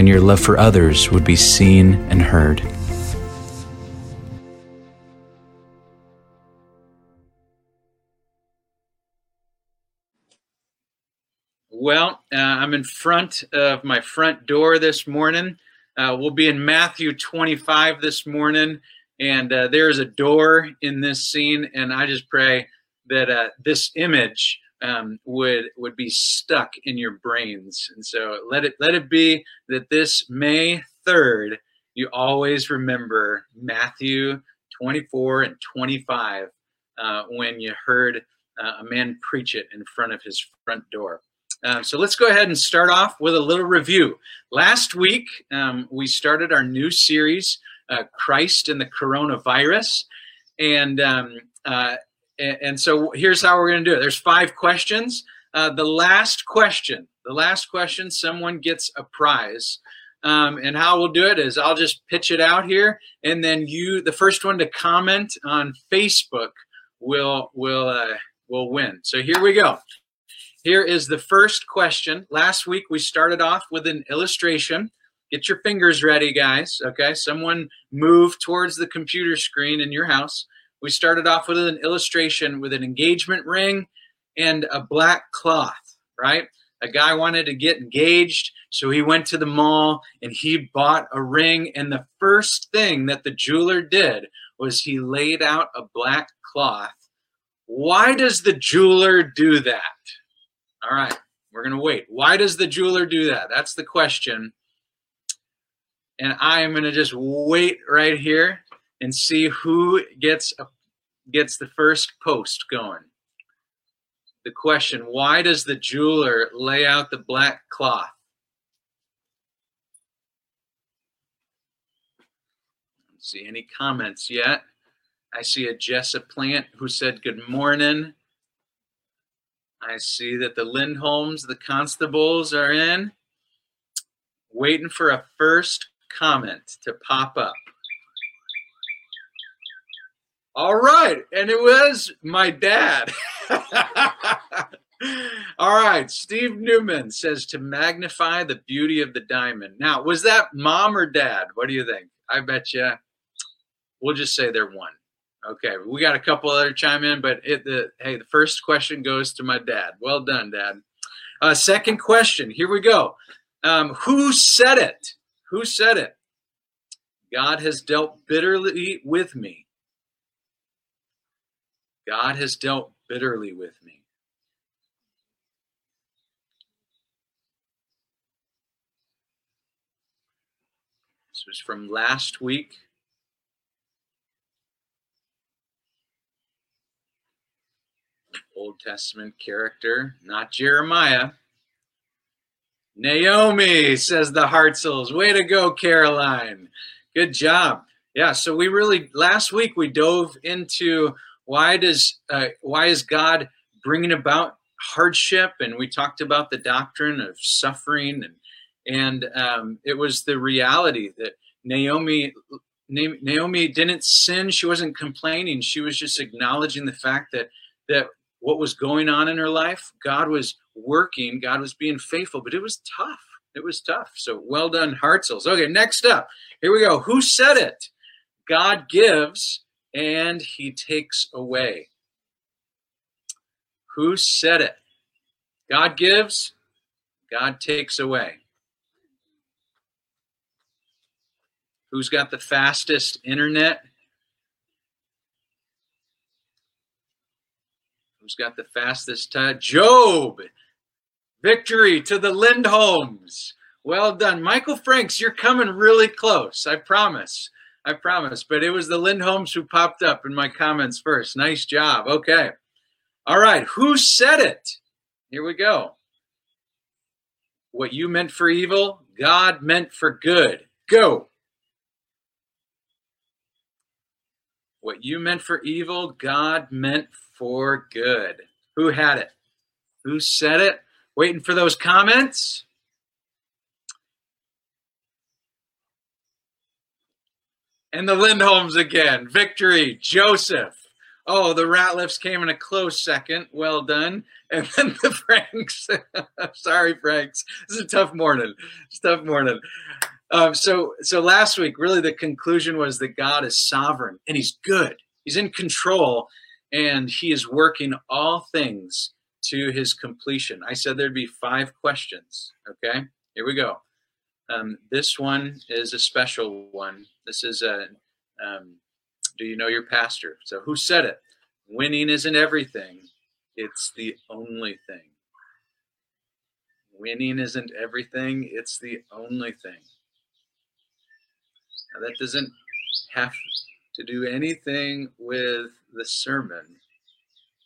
and your love for others would be seen and heard. Well, uh, I'm in front of my front door this morning. Uh, we'll be in Matthew 25 this morning, and uh, there's a door in this scene, and I just pray that uh, this image um, would would be stuck in your brains. And so let it let it be that this May third, you always remember Matthew 24 and 25 uh, when you heard uh, a man preach it in front of his front door. Um, so let's go ahead and start off with a little review. Last week, um, we started our new series, uh, Christ and the Coronavirus. And um, uh, and, so here's how we're going to do it. There's five questions. Uh, the last question, the last question, someone gets a prize. Um, and how we'll do it is I'll just pitch it out here, and then you, the first one to comment on Facebook, will will uh, will win. So here we go. Here is the first question. Last week we started off with an illustration. Get your fingers ready, guys. Okay, someone move towards the computer screen in your house we started off with an illustration with an engagement ring and a black cloth, right? A guy wanted to get engaged, so he went to the mall and he bought a ring. And the first thing that the jeweler did was he laid out a black cloth. Why does the jeweler do that? All right, we're going to wait. Why does the jeweler do that? That's the question. And I am going to just wait right here and see who gets a, gets the first post going. The question, why does the jeweler lay out the black cloth? See any comments yet. I see a Jessa Plant who said good morning. I see that the Lindholms, the constables are in. Waiting for a first comment to pop up. All right. And it was my dad. All right. Steve Newman says to magnify the beauty of the diamond. Now, was that mom or dad? What do you think? I bet you. We'll just say they're one. Okay. We got a couple other chime in, but it, the hey, the first question goes to my dad. Well done, dad. Uh, second question. Here we go. Um, who said it? Who said it? God has dealt bitterly with me God has dealt bitterly with me. This was from last week. Old Testament character, not Jeremiah. Naomi, says the Hartzels. Way to go, Caroline. Good job. Yeah, so we really, last week we dove into why does uh, why is God bringing about hardship? And we talked about the doctrine of suffering, and and um, it was the reality that Naomi Naomi didn't sin. She wasn't complaining. She was just acknowledging the fact that that what was going on in her life, God was working. God was being faithful, but it was tough. It was tough. So well done, Hartzels. Okay, next up, here we go. Who said it? God gives and he takes away. Who said it? God gives, God takes away. Who's got the fastest internet? Who's got the fastest uh, Job. Victory to the Lindholms. Well done. Michael Franks, you're coming really close, I promise. I promise. But it was the Lindholms who popped up in my comments first. Nice job. Okay. All right. Who said it? Here we go. What you meant for evil, God meant for good. Go. What you meant for evil, God meant for good. Who had it? Who said it? Waiting for those comments. And the Lindholms again. Victory. Joseph. Oh, the Ratliffs came in a close second. Well done. And then the Franks. Sorry, Franks. This is a tough morning. It's tough morning. Um, so, so last week, really, the conclusion was that God is sovereign and He's good. He's in control, and He is working all things to His completion. I said there'd be five questions. Okay, here we go. Um, this one is a special one. This is a um, do you know your pastor? So who said it? Winning isn't everything, it's the only thing. Winning isn't everything, it's the only thing. Now, that doesn't have to do anything with the sermon,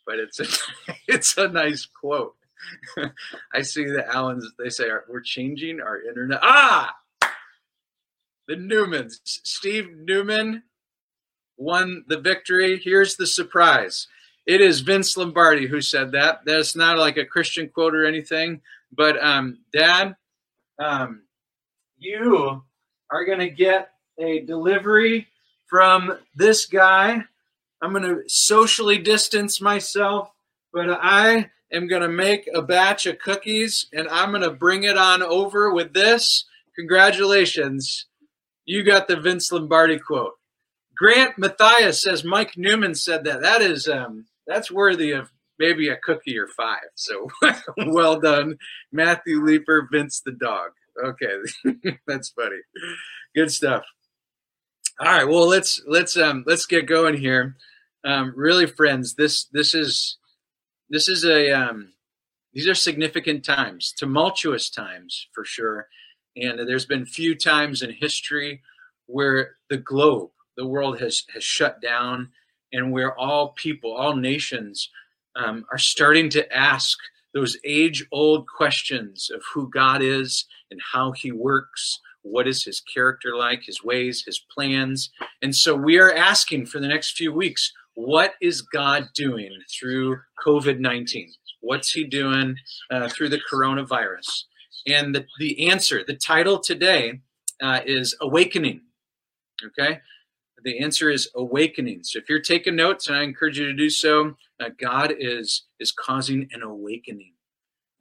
but it's a, it's a nice quote. I see the Allens, they say, we're changing our internet. Ah! The Newmans. Steve Newman won the victory. Here's the surprise. It is Vince Lombardi who said that. That's not like a Christian quote or anything. But um, Dad, um, you are going to get a delivery from this guy. I'm going to socially distance myself, but I am going to make a batch of cookies and I'm going to bring it on over with this. Congratulations. You got the Vince Lombardi quote. Grant Matthias says Mike Newman said that. That is um, that's worthy of maybe a cookie or five. So well done, Matthew Leeper, Vince the dog. Okay, that's funny. Good stuff. All right, well let's let's um let's get going here. Um, really, friends, this this is this is a um, these are significant times, tumultuous times for sure. And there's been few times in history where the globe the world has has shut down, and where all people, all nations, um, are starting to ask those age-old questions of who God is and how He works. What is his character like, his ways, his plans? And so we are asking for the next few weeks what is God doing through COVID 19? What's he doing uh, through the coronavirus? And the, the answer, the title today uh, is Awakening. Okay? the answer is awakening. So if you're taking notes, and I encourage you to do so, uh, God is is causing an awakening.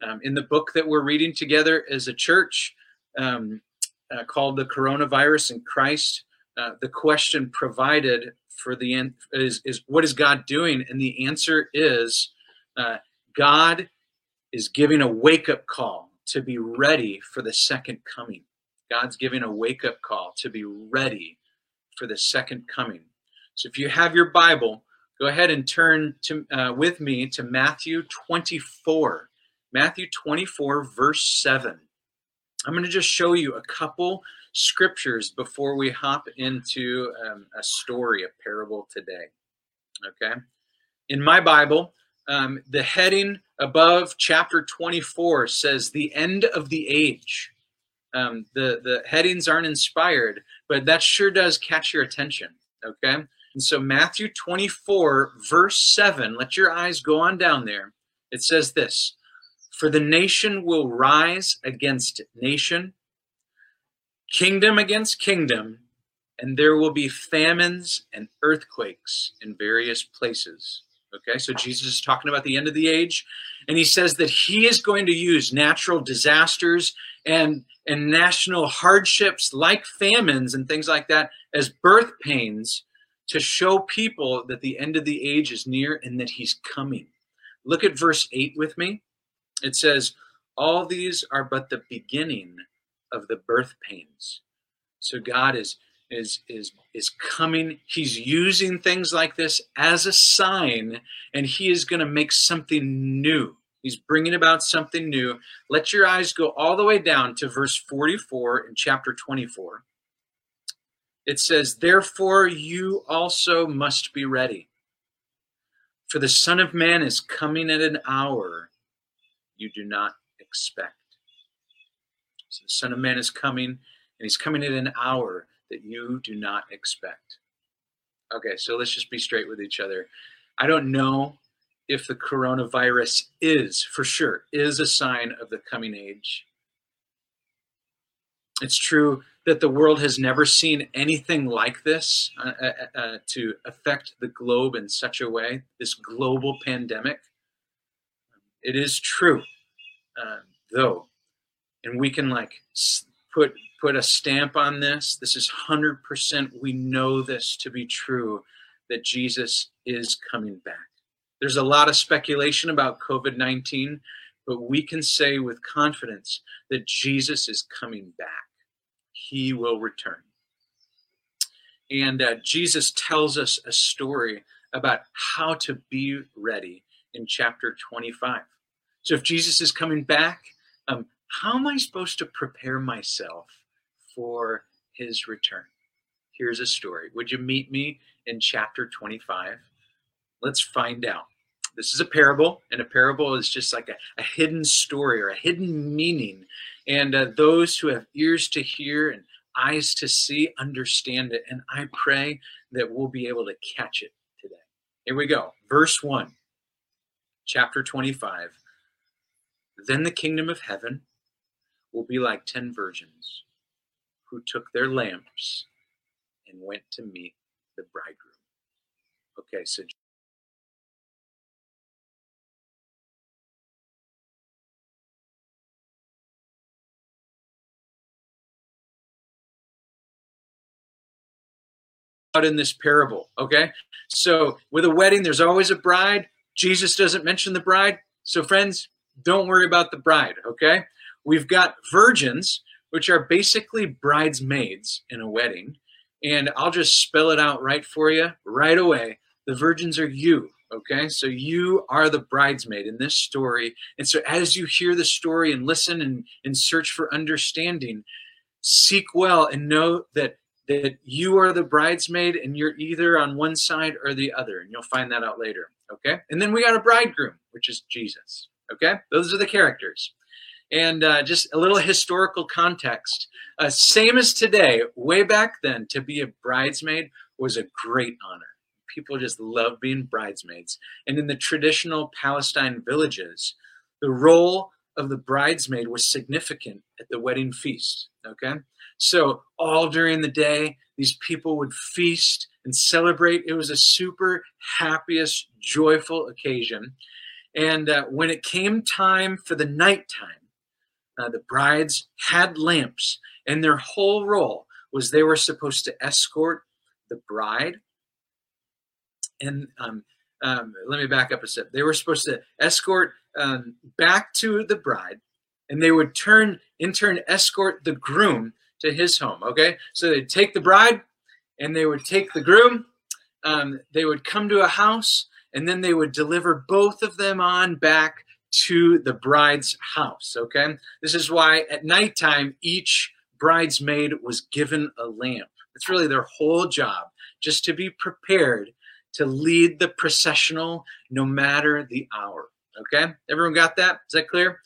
Um, in the book that we're reading together as a church, um, uh, called "The Coronavirus and Christ," uh, the question provided for the end is, is what is God doing, and the answer is uh, God is giving a wake up call to be ready for the second coming. God's giving a wake up call to be ready for the second coming. So if you have your Bible, go ahead and turn to, uh, with me to Matthew 24. Matthew 24, verse 7. I'm going to just show you a couple scriptures before we hop into um, a story, a parable today. Okay? In my Bible, um, the heading above chapter 24 says the end of the age. Um, the the headings aren't inspired, but that sure does catch your attention. Okay, and so Matthew 24 verse 7. Let your eyes go on down there. It says this: For the nation will rise against nation, kingdom against kingdom, and there will be famines and earthquakes in various places. Okay, so Jesus is talking about the end of the age, and he says that he is going to use natural disasters and and national hardships like famines and things like that as birth pains to show people that the end of the age is near and that he's coming. Look at verse 8 with me. It says, All these are but the beginning of the birth pains. So God is is is is coming he's using things like this as a sign and he is going to make something new He's bringing about something new. Let your eyes go all the way down to verse 44 in chapter 24. It says, Therefore you also must be ready. For the Son of Man is coming at an hour you do not expect. So the Son of Man is coming, and he's coming at an hour that you do not expect. Okay, so let's just be straight with each other. I don't know if the coronavirus is, for sure, is a sign of the coming age. It's true that the world has never seen anything like this uh, uh, uh, to affect the globe in such a way, this global pandemic. It is true, uh, though, and we can like put put a stamp on this. This is hundred percent. We know this to be true that Jesus is coming back. There's a lot of speculation about COVID nineteen, but we can say with confidence that Jesus is coming back he will return. And uh, Jesus tells us a story about how to be ready in chapter 25. So if Jesus is coming back, um, how am I supposed to prepare myself for his return? Here's a story. Would you meet me in chapter 25? Let's find out. This is a parable, and a parable is just like a, a hidden story or a hidden meaning and uh, those who have ears to hear and eyes to see understand it. And I pray that we'll be able to catch it today. Here we go. Verse 1, chapter 25. Then the kingdom of heaven will be like ten virgins who took their lamps and went to meet the bridegroom. Okay, so in this parable. Okay. So with a wedding, there's always a bride. Jesus doesn't mention the bride. So, friends, don't worry about the bride. Okay. We've got virgins, which are basically bridesmaids in a wedding. And I'll just spell it out right for you right away. The virgins are you. Okay, so you are the bridesmaid in this story. And so, as you hear the story and listen and, and search for understanding, seek well and know that that you are the bridesmaid and you're either on one side or the other. And you'll find that out later. Okay. And then we got a bridegroom, which is Jesus. Okay. Those are the characters. And uh, just a little historical context. Uh, same as today, way back then, to be a bridesmaid was a great honor. People just love being bridesmaids. And in the traditional Palestine villages, the role of the bridesmaid was significant at the wedding feast. Okay. So, all during the day, these people would feast and celebrate. It was a super happiest, joyful occasion. And uh, when it came time for the nighttime, uh, the brides had lamps, and their whole role was they were supposed to escort the bride. And um, um, let me back up a step. They were supposed to escort um, back to the bride, and they would turn in turn escort the groom to his home. Okay, so they'd take the bride and they would take the groom. Um, they would come to a house and then they would deliver both of them on back to the bride's house. Okay, this is why at nighttime each bridesmaid was given a lamp. It's really their whole job, just to be prepared to lead the processional no matter the hour. Okay, everyone got that? Is that clear?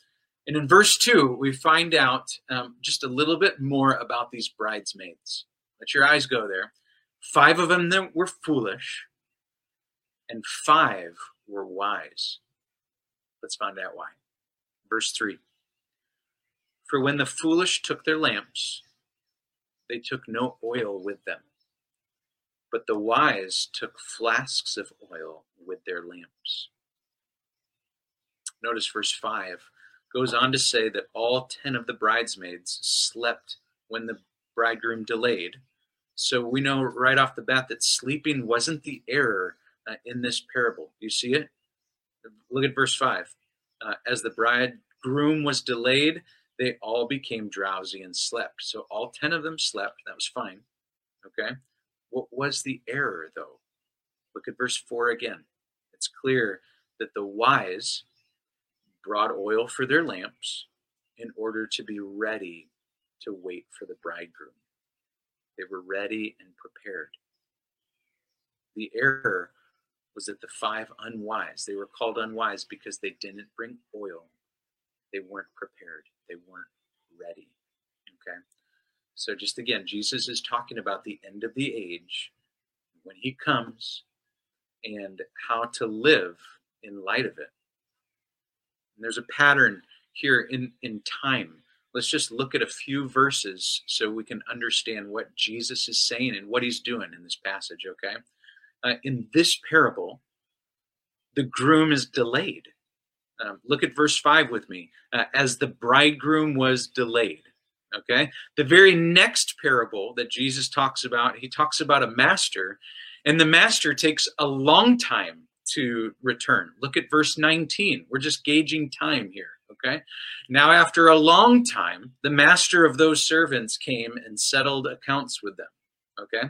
And in verse 2, we find out um, just a little bit more about these bridesmaids. Let your eyes go there. Five of them were foolish, and five were wise. Let's find out why. Verse 3 For when the foolish took their lamps, they took no oil with them, but the wise took flasks of oil with their lamps. Notice verse 5 goes on to say that all 10 of the bridesmaids slept when the bridegroom delayed. So we know right off the bat that sleeping wasn't the error uh, in this parable. You see it? Look at verse 5. Uh, as the bridegroom was delayed, they all became drowsy and slept. So all 10 of them slept. That was fine. Okay. What was the error, though? Look at verse 4 again. It's clear that the wise brought oil for their lamps in order to be ready to wait for the bridegroom. They were ready and prepared. The error was that the five unwise, they were called unwise because they didn't bring oil. They weren't prepared. They weren't ready. Okay? So, just again, Jesus is talking about the end of the age. when he comes and how to live in light of it. And there's a pattern here in, in time. Let's just look at a few verses so we can understand what Jesus is saying and what he's doing in this passage, okay? Uh, in this parable, the groom is delayed. Um, look at verse 5 with me. Uh, as the bridegroom was delayed. Okay. The very next parable that Jesus talks about, he talks about a master, and the master takes a long time to return. Look at verse 19. We're just gauging time here. Okay. Now, after a long time, the master of those servants came and settled accounts with them. Okay.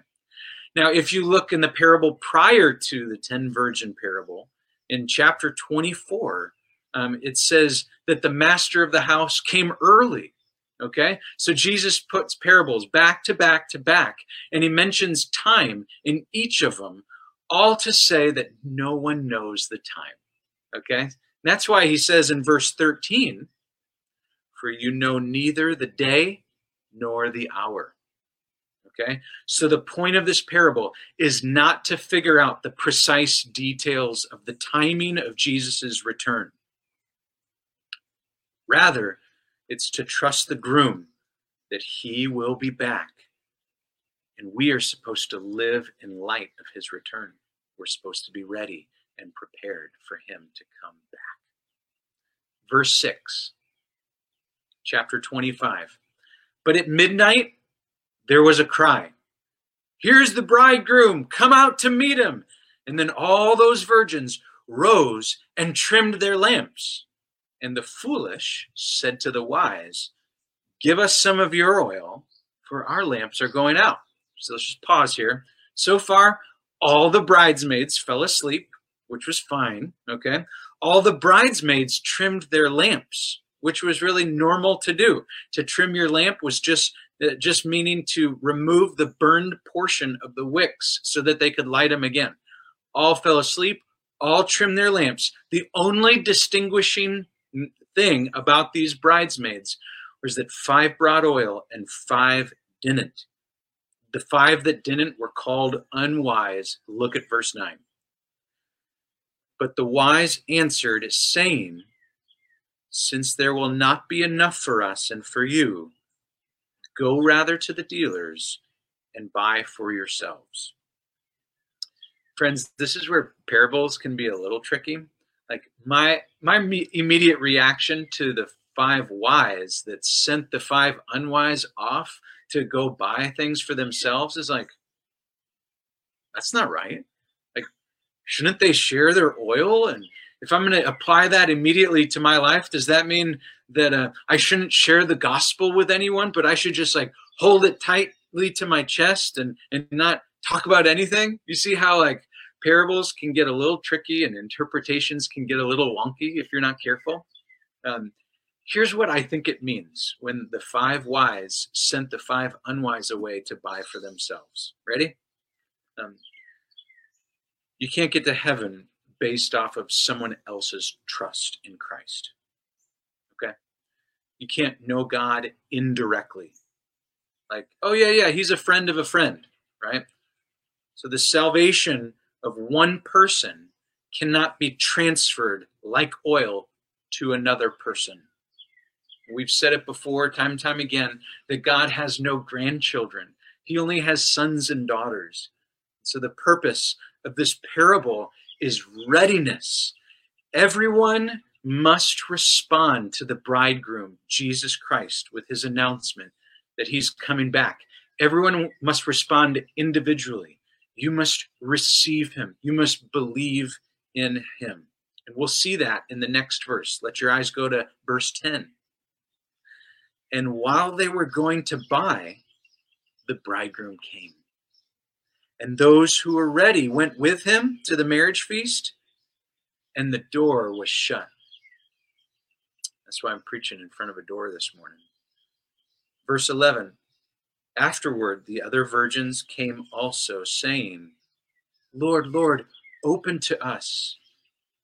Now, if you look in the parable prior to the 10 virgin parable, in chapter 24, um, it says that the master of the house came early. Okay, so Jesus puts parables back to back to back, and he mentions time in each of them, all to say that no one knows the time. Okay, that's why he says in verse 13, For you know neither the day nor the hour. Okay, so the point of this parable is not to figure out the precise details of the timing of Jesus' return. Rather, it's to trust the groom that he will be back. And we are supposed to live in light of his return. We're supposed to be ready and prepared for him to come back. Verse 6, chapter 25. But at midnight, there was a cry Here's the bridegroom, come out to meet him. And then all those virgins rose and trimmed their lamps. And the foolish said to the wise, Give us some of your oil, for our lamps are going out. So let's just pause here. So far, all the bridesmaids fell asleep, which was fine. Okay. All the bridesmaids trimmed their lamps, which was really normal to do. To trim your lamp was just Uh, just meaning to remove the burned portion of the wicks so that they could light them again. All fell asleep, all trimmed their lamps. The only distinguishing thing about these bridesmaids was that five brought oil and five didn't. The five that didn't were called unwise. Look at verse 9. But the wise answered, saying, Since there will not be enough for us and for you, go rather to the dealers and buy for yourselves. Friends, this is where parables can be a little tricky like my my immediate reaction to the five wise that sent the five unwise off to go buy things for themselves is like that's not right like shouldn't they share their oil and if i'm going to apply that immediately to my life does that mean that uh, i shouldn't share the gospel with anyone but i should just like hold it tightly to my chest and and not talk about anything you see how like parables can get a little tricky and interpretations can get a little wonky if you're not careful. Um, here's what I think it means when the five wise sent the five unwise away to buy for themselves. Ready? Um, you can't get to heaven based off of someone else's trust in Christ. Okay? You can't know God indirectly. Like, oh, yeah, yeah, he's a friend of a friend, right? So the salvation of one person cannot be transferred like oil to another person. We've said it before, time and time again, that God has no grandchildren. He only has sons and daughters. So the purpose of this parable is readiness. Everyone must respond to the bridegroom, Jesus Christ, with his announcement that he's coming back. Everyone must respond individually. You must receive him. You must believe in him. And we'll see that in the next verse. Let your eyes go to verse 10. And while they were going to buy, the bridegroom came. And those who were ready went with him to the marriage feast, and the door was shut. That's why I'm preaching in front of a door this morning. Verse 11 Afterward, the other virgins came also, saying, Lord, Lord, open to us.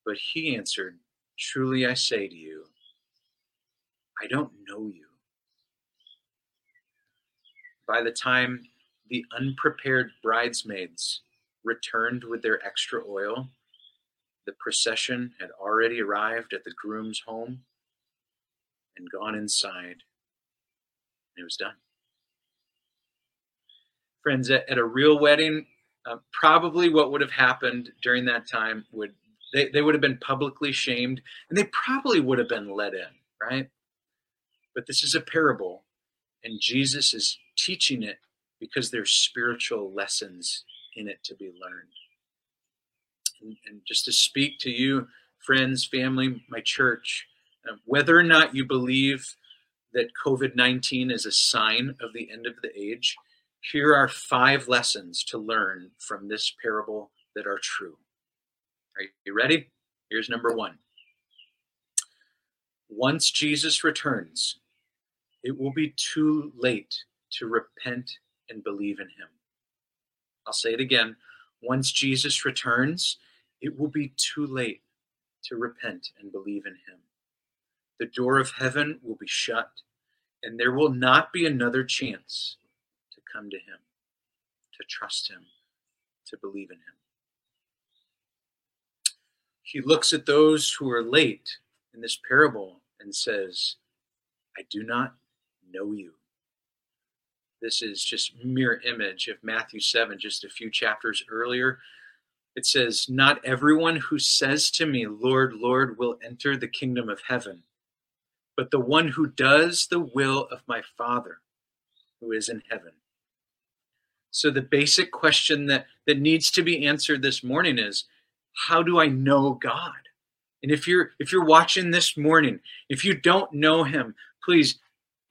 But he answered, Truly I say to you, I don't know you. By the time the unprepared bridesmaids returned with their extra oil, the procession had already arrived at the groom's home and gone inside. It was done. Friends, at, at a real wedding, uh, probably what would have happened during that time would they, they would have been publicly shamed and they probably would have been let in, right? But this is a parable, and Jesus is teaching it because there's spiritual lessons in it to be learned. And, and just to speak to you, friends, family, my church, uh, whether or not you believe that COVID 19 is a sign of the end of the age, here are five lessons to learn from this parable that are true. Are you ready? Here's number one. Once Jesus returns, it will be too late to repent and believe in him. I'll say it again. Once Jesus returns, it will be too late to repent and believe in him. The door of heaven will be shut, and there will not be another chance to come to him, to trust him, to believe in him. He looks at those who are late in this parable and says, I do not know you. This is just mirror image of Matthew 7, just a few chapters earlier. It says, Not everyone who says to me, Lord, Lord, will enter the kingdom of heaven, but the one who does the will of my Father who is in heaven. So the basic question that, that needs to be answered this morning is how do I know God? And if you're if you're watching this morning, if you don't know him, please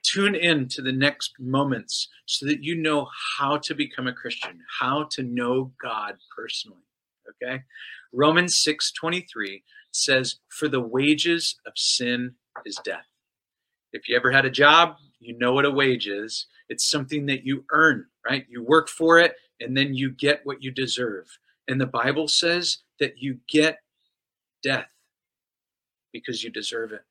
tune in to the next moments so that you know how to become a Christian, how to know God personally. Okay? Romans 6:23 says, "For the wages of sin is death." If you ever had a job, you know what a wage is. It's something that you earn, right? You work for it and then you get what you deserve. And the Bible says that you get death because you deserve it.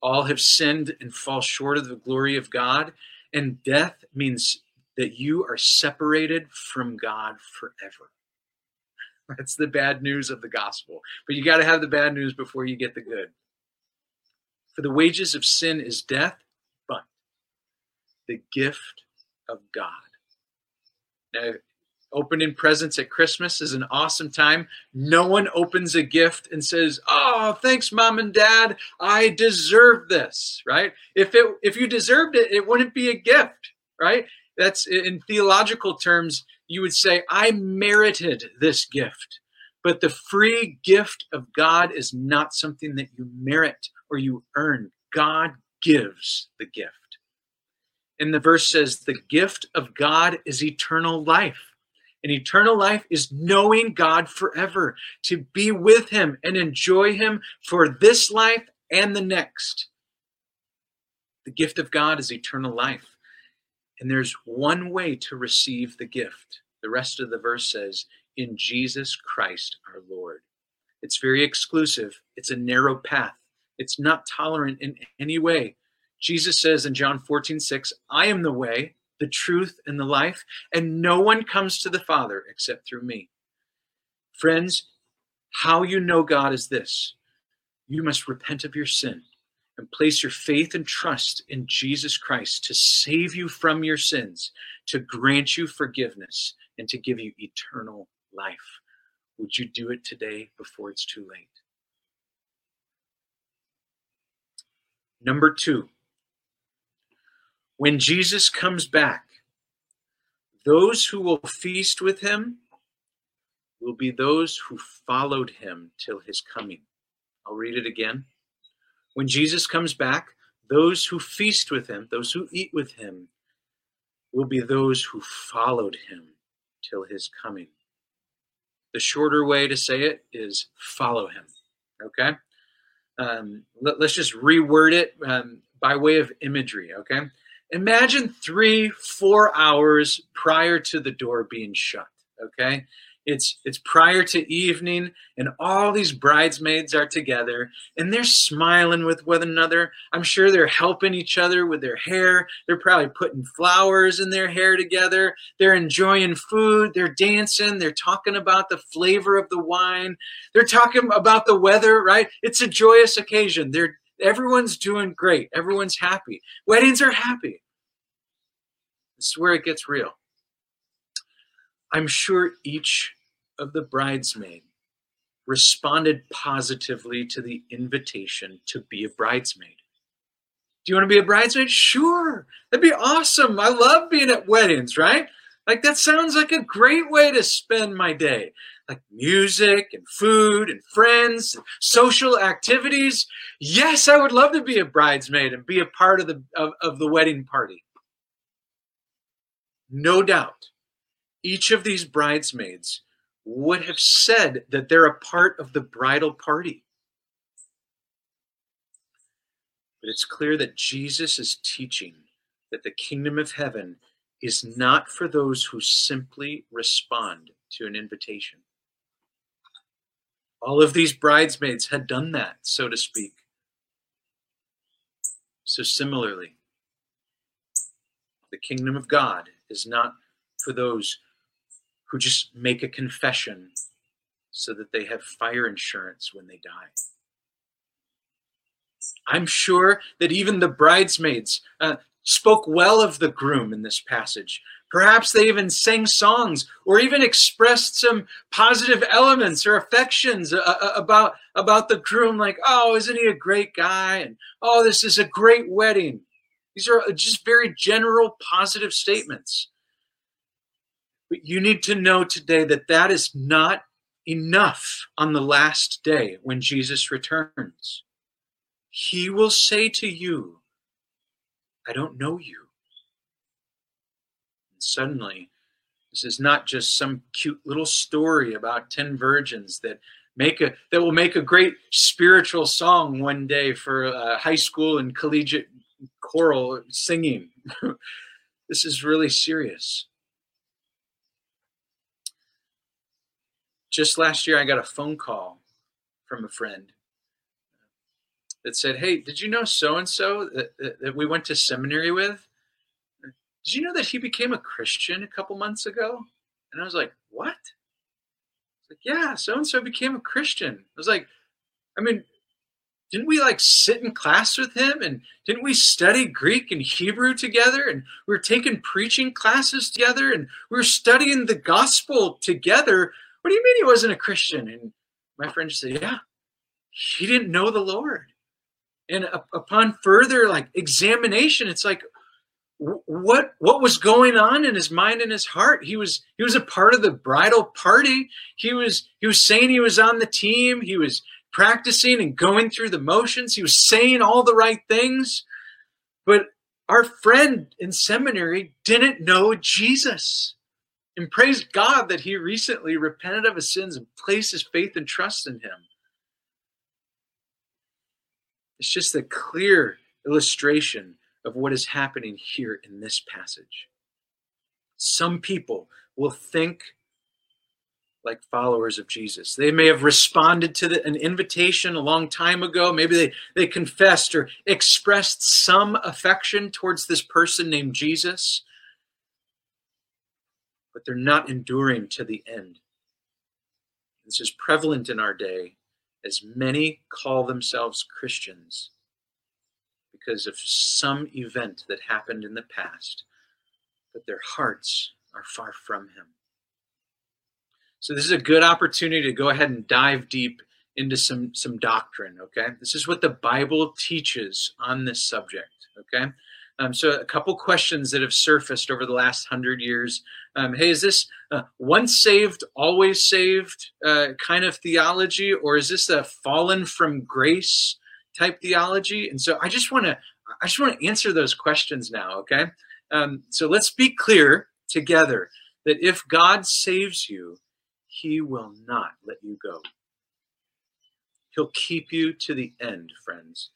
All have sinned and fall short of the glory of God. And death means that you are separated from God forever. That's the bad news of the gospel. But you got to have the bad news before you get the good. For the wages of sin is death, but the gift of God. Now, opening presents at Christmas is an awesome time. No one opens a gift and says, "Oh, thanks mom and dad. I deserve this." Right? If it if you deserved it, it wouldn't be a gift, right? That's in theological terms, you would say, "I merited this gift." But the free gift of God is not something that you merit or you earn. God gives the gift. And the verse says, the gift of God is eternal life. And eternal life is knowing God forever, to be with Him and enjoy Him for this life and the next. The gift of God is eternal life. And there's one way to receive the gift. The rest of the verse says, in Jesus Christ our Lord. It's very exclusive, it's a narrow path, it's not tolerant in any way. Jesus says in John 14, 6, I am the way, the truth, and the life, and no one comes to the Father except through me. Friends, how you know God is this you must repent of your sin and place your faith and trust in Jesus Christ to save you from your sins, to grant you forgiveness, and to give you eternal life. Would you do it today before it's too late? Number two, when Jesus comes back, those who will feast with him will be those who followed him till his coming. I'll read it again. When Jesus comes back, those who feast with him, those who eat with him, will be those who followed him till his coming. The shorter way to say it is follow him. Okay? Um, let, us just reword it um, by way of imagery. Okay? Imagine three, four hours prior to the door being shut. Okay? it's it's prior to evening and all these bridesmaids are together and they're smiling with one another. I'm sure they're helping each other with their hair. They're probably putting flowers in their hair together. They're enjoying food. They're dancing. They're talking about the flavor of the wine. They're talking about the weather right? It's a joyous occasion. They're everyone's doing great everyone's happy weddings are happy this is where it gets real I'm sure each of the bridesmaids responded positively to the invitation to be a bridesmaid. Do you want to be a bridesmaid? Sure. That'd be awesome. I love being at weddings, right? Like that sounds like a great way to spend my day. Like music and food and friends, and social activities. Yes, I would love to be a bridesmaid and be a part of the of, of the wedding party. No doubt. Each of these bridesmaids would have said that they're a part of the bridal party. But it's clear that Jesus is teaching that the kingdom of heaven is not for those who simply respond to an invitation. All of these bridesmaids had done that, so to speak. So, similarly, the kingdom of God is not for those who just make a confession so that they have fire insurance when they die. I'm sure that even the bridesmaids uh, spoke well of the groom in this passage. Perhaps they even sang songs or even expressed some positive elements or affections uh, uh, about, about the groom, like, oh, isn't he a great guy? And oh, this is a great wedding. These are just very general positive statements. But you need to know today that that is not enough on the last day when Jesus returns. He will say to you, I don't know you. Suddenly, this is not just some cute little story about 10 virgins that make a that will make a great spiritual song one day for uh, high school and collegiate choral singing. this is really serious. just last year, I got a phone call from a friend that said, Hey, did you know so and so that we went to seminary with? Did you know that he became a Christian a couple months ago? And I was like, What? Like, yeah, so and so became a Christian. I was like, I mean, didn't we like sit in class with him and didn't we study Greek and Hebrew together and we were taking preaching classes together and we were studying the gospel together what do you mean he wasn't a Christian? And my friend said, Yeah, he didn't know the Lord. And upon further like examination, it's like, what what was going on in his mind and his heart? He was he was a part of the bridal party. He was he was saying he was on the team. He was practicing and going through the motions. He was saying all the right things. But our friend in seminary didn't know jesus. And praise God that he recently repented of his sins and placed his faith and trust in him. It's just a clear illustration of what is happening here in this passage. Some people will think like followers of Jesus. They may have responded to the, an invitation a long time ago. Maybe they, they confessed or expressed some affection towards this person named Jesus but they're not enduring to the end. This is prevalent in our day as many call themselves Christians because of some event that happened in the past, but their hearts are far from Him. So, this is a good opportunity to go ahead and dive deep into some, some doctrine, okay? This is what the Bible teaches on this subject, okay? Um, so, a couple questions that have surfaced over the last hundred years. Um, hey, is this uh, once saved, always saved uh, kind of theology, or is this a fallen from grace type theology? And so, I just want to, I just want to answer those questions now. Okay, um, so let's be clear together that if God saves you, He will not let you go. He'll keep you to the end, friends.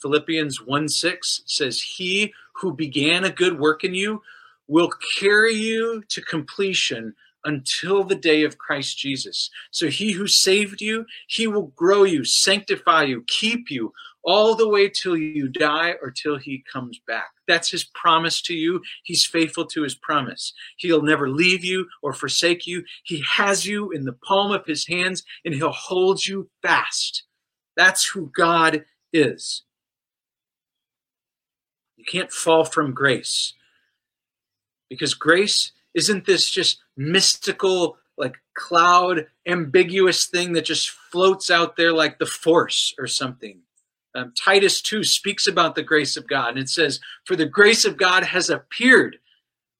Philippians 1 6 says, He who began a good work in you will carry you to completion until the day of Christ Jesus. So he who saved you, he will grow you, sanctify you, keep you all the way till you die or till he comes back. That's his promise to you. He's faithful to his promise. He'll never leave you or forsake you. He has you in the palm of his hands and he'll hold you fast. That's who God is. You can't fall from grace because grace isn't this just mystical, like cloud, ambiguous thing that just floats out there like the force or something. Um, Titus 2 speaks about the grace of God, and it says, For the grace of God has appeared,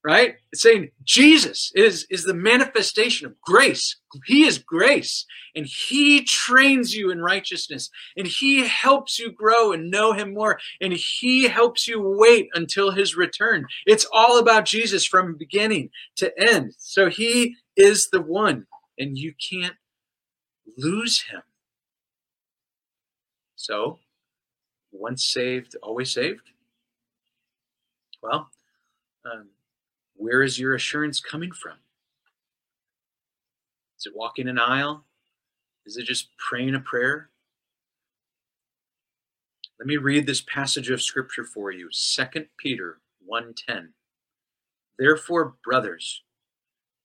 right? It's saying Jesus is, is the manifestation of grace. He is grace, and He trains you in righteousness, and He helps you grow and know Him more, and He helps you wait until His return. It's all about Jesus from beginning to end. So He is the one, and you can't lose Him. So, once saved, always saved? Well, um, where is your assurance coming from? Is it walking an aisle? Is it just praying a prayer? Let me read this passage of scripture for you. 2 Peter 1:10. Therefore, brothers,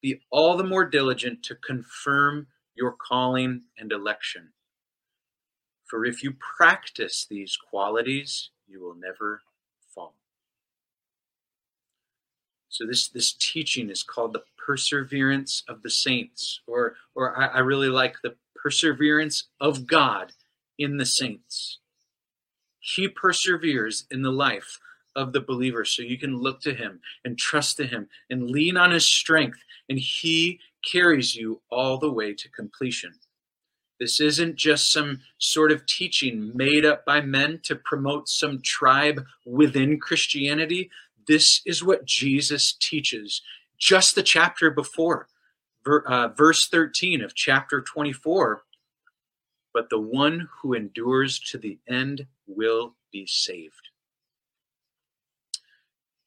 be all the more diligent to confirm your calling and election. For if you practice these qualities, you will never fall. So this this teaching is called the perseverance of the saints, or or I, I really like the perseverance of God in the saints. He perseveres in the life of the believer, so you can look to him and trust to him and lean on his strength, and he carries you all the way to completion. This isn't just some sort of teaching made up by men to promote some tribe within Christianity. This is what Jesus teaches. Just the chapter before, uh, verse 13 of chapter 24. But the one who endures to the end will be saved.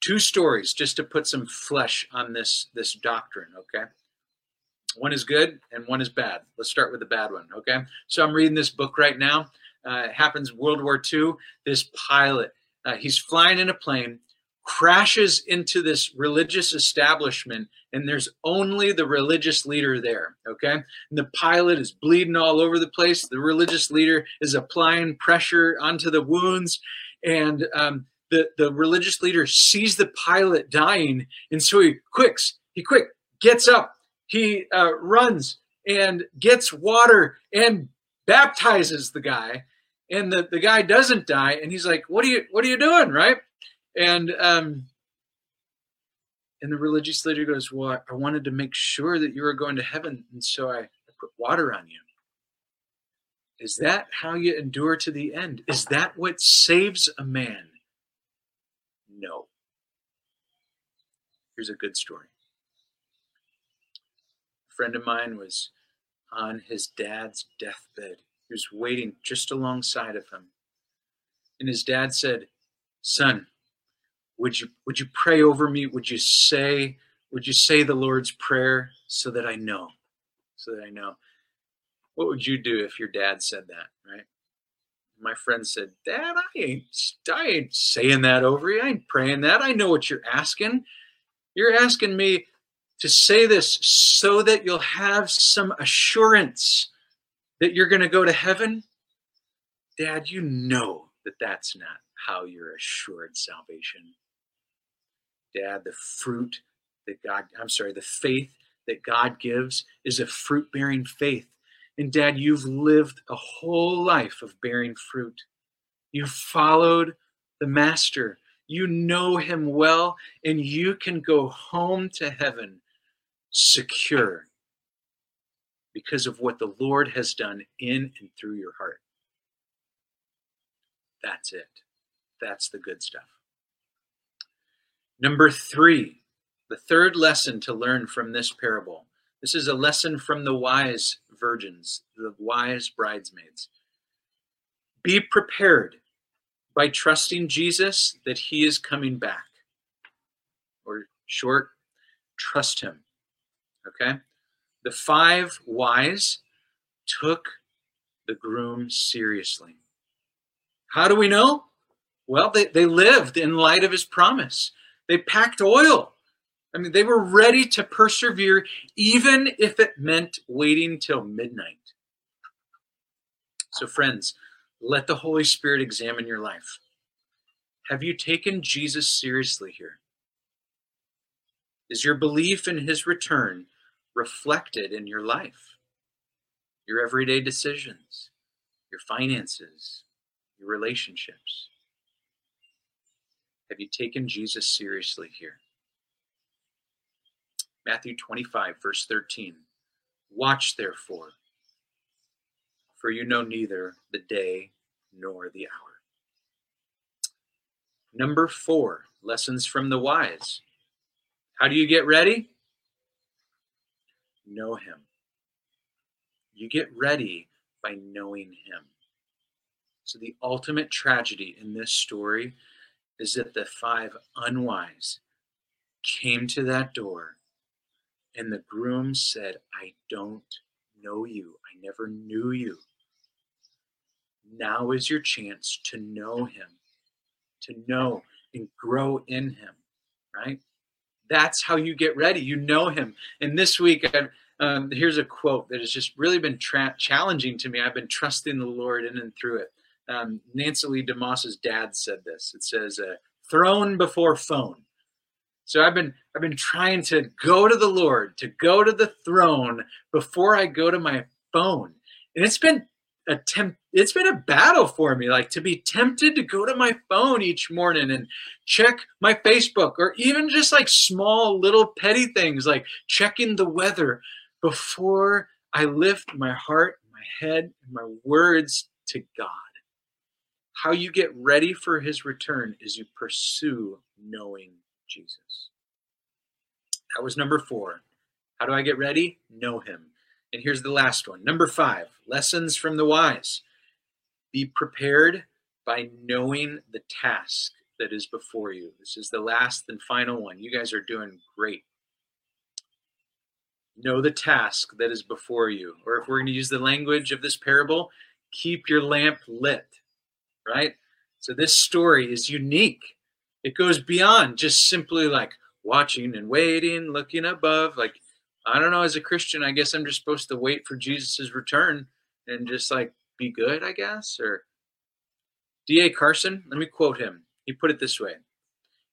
Two stories just to put some flesh on this, this doctrine, okay? One is good and one is bad. Let's start with the bad one, okay? So I'm reading this book right now. Uh, it happens World War II. This pilot, uh, he's flying in a plane, crashes into this religious establishment, and there's only the religious leader there, okay? And the pilot is bleeding all over the place. The religious leader is applying pressure onto the wounds, and um, the, the religious leader sees the pilot dying, and so he quicks, he quick gets up he uh, runs and gets water and baptizes the guy and the, the guy doesn't die and he's like what are you what are you doing? Right? And um and the religious leader goes well i wanted to make sure that you were going to heaven and so i, I put water on you. Is that how you endure to the end? Is that what saves a man? No. Here's a good story friend of mine was on his dad's deathbed. He was waiting just alongside of him. And his dad said, Son, would you would you pray over me? Would you say would you say the Lord's Prayer so that I know? So that I know. What would you do if your dad said that, right? My friend said, Dad, I ain't I ain't saying that over you. I ain't praying that. I know what you're asking. You're asking me to say this so that you'll have some assurance that you're going to go to heaven, Dad, you know that that's not how you're assured salvation. Dad, the fruit that God, I'm sorry, the faith that God gives is a fruit bearing faith. And Dad, you've lived a whole life of bearing fruit. You've followed the Master. You know him well, and you can go home to heaven secure because of what the Lord has done in and through your heart. That's it. That's the good stuff. Number three, the third lesson to learn from this parable. This is a lesson from the wise virgins, the wise bridesmaids. Be prepared by trusting Jesus that he is coming back. Or short, trust him Okay? The five wise took the groom seriously. How do we know? Well, they, they lived in light of his promise. They packed oil. I mean, they were ready to persevere, even if it meant waiting till midnight. So, friends, let the Holy Spirit examine your life. Have you taken Jesus seriously here? Is your belief in his return reflected in your life, your everyday decisions, your finances, your relationships? Have you taken Jesus seriously here? Matthew 25, verse 13. Watch therefore, for you know neither the day nor the hour. Number four, lessons from the wise. How do you get ready? Know him. You get ready by knowing him. So, the ultimate tragedy in this story is that the five unwise came to that door and the groom said, I don't know you. I never knew you. Now is your chance to know him, to know and grow in him, right? That's how you get ready. You know him. And this week, um, here's a quote that has just really been tra- challenging to me. I've been trusting the Lord in and through it. Um, Nancy Leigh DeMoss's dad said this. It says, uh, "Throne before phone." So I've been I've been trying to go to the Lord, to go to the throne before I go to my phone, and it's been a temp- it's been a battle for me like to be tempted to go to my phone each morning and check my facebook or even just like small little petty things like checking the weather before i lift my heart my head and my words to god. How you get ready for his return is you pursue knowing jesus. That was number four. How do i get ready? Know him and here's the last one. Number five lessons from the wise. Be prepared by knowing the task that is before you. This is the last and final one. You guys are doing great. Know the task that is before you. Or if we're going to use the language of this parable, keep your lamp lit, right? So this story is unique. It goes beyond just simply like watching and waiting, looking above. Like I don't know. As a Christian, I guess I'm just supposed to wait for Jesus' return and just like be good, I guess. Or D.A. Carson, let me quote him. He put it this way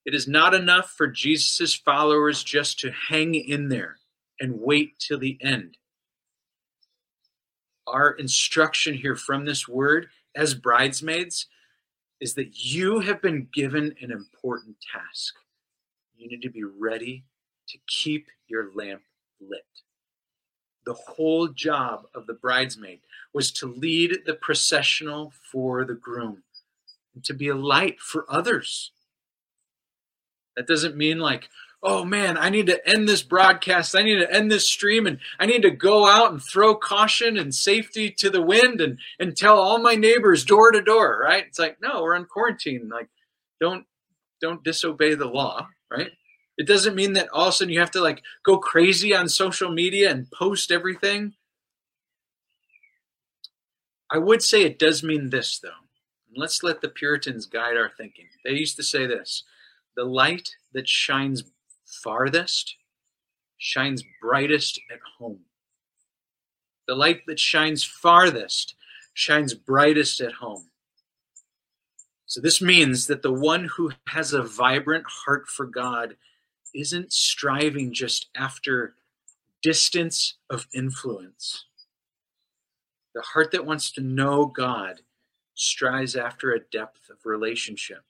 It is not enough for Jesus' followers just to hang in there and wait till the end. Our instruction here from this word as bridesmaids is that you have been given an important task. You need to be ready to keep your lamp lit. The whole job of the bridesmaid was to lead the processional for the groom and to be a light for others. That doesn't mean like, oh man, I need to end this broadcast. I need to end this stream and I need to go out and throw caution and safety to the wind and, and tell all my neighbors door to door, right? It's like, no, we're on quarantine. Like, don't don't disobey the law, right? It doesn't mean that all of a sudden you have to like go crazy on social media and post everything. I would say it does mean this though. let's let the Puritans guide our thinking. They used to say this the light that shines farthest shines brightest at home. The light that shines farthest shines brightest at home. So, this means that the one who has a vibrant heart for God isn't striving just after distance of influence. The heart that wants to know God strives after a depth of relationship.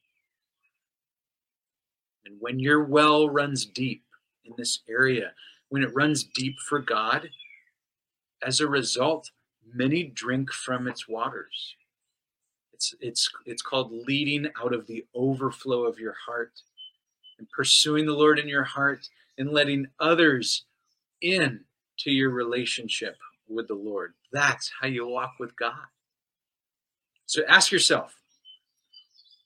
And when your well runs deep in this area, when it runs deep for God, as a result, many drink from its waters. It's, it's, it's called leading out of the overflow of your heart and pursuing the Lord in your heart and letting others in to your relationship with the Lord. That's how you walk with God. So ask yourself,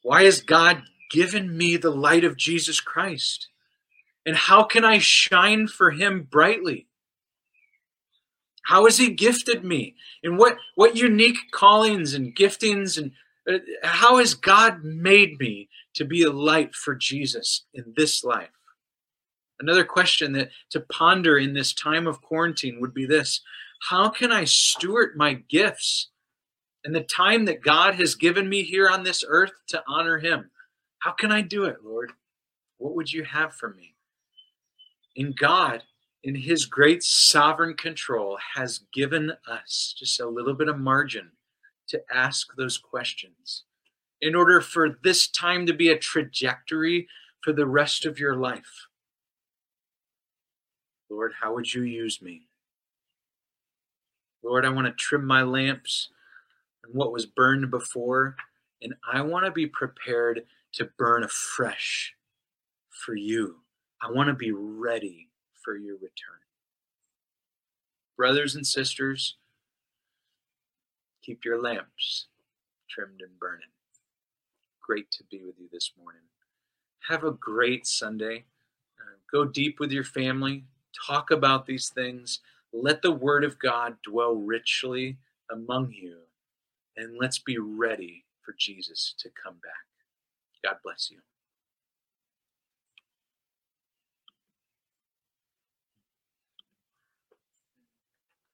why has God given me the light of Jesus Christ? And how can I shine for him brightly? How has He gifted me? And what, what unique callings and giftings and uh, how has God made me to be a light for Jesus in this life? Another question that to ponder in this time of quarantine would be this How can I steward my gifts and the time that God has given me here on this earth to honor Him? How can I do it, Lord? What would you have for me? In God, in His great sovereign control, has given us just a little bit of margin to ask those questions in order for this time to be a trajectory for the rest of your life. Lord, how would you use me? Lord, I want to trim my lamps and what was burned before, and I want to be prepared to burn afresh for you. I want to be ready for your return. Brothers and sisters, keep your lamps trimmed and burning. Great to be with you this morning. Have a great Sunday. Uh, go deep with your family. Talk about these things. Let the Word of God dwell richly among you. And let's be ready for Jesus to come back. God bless you.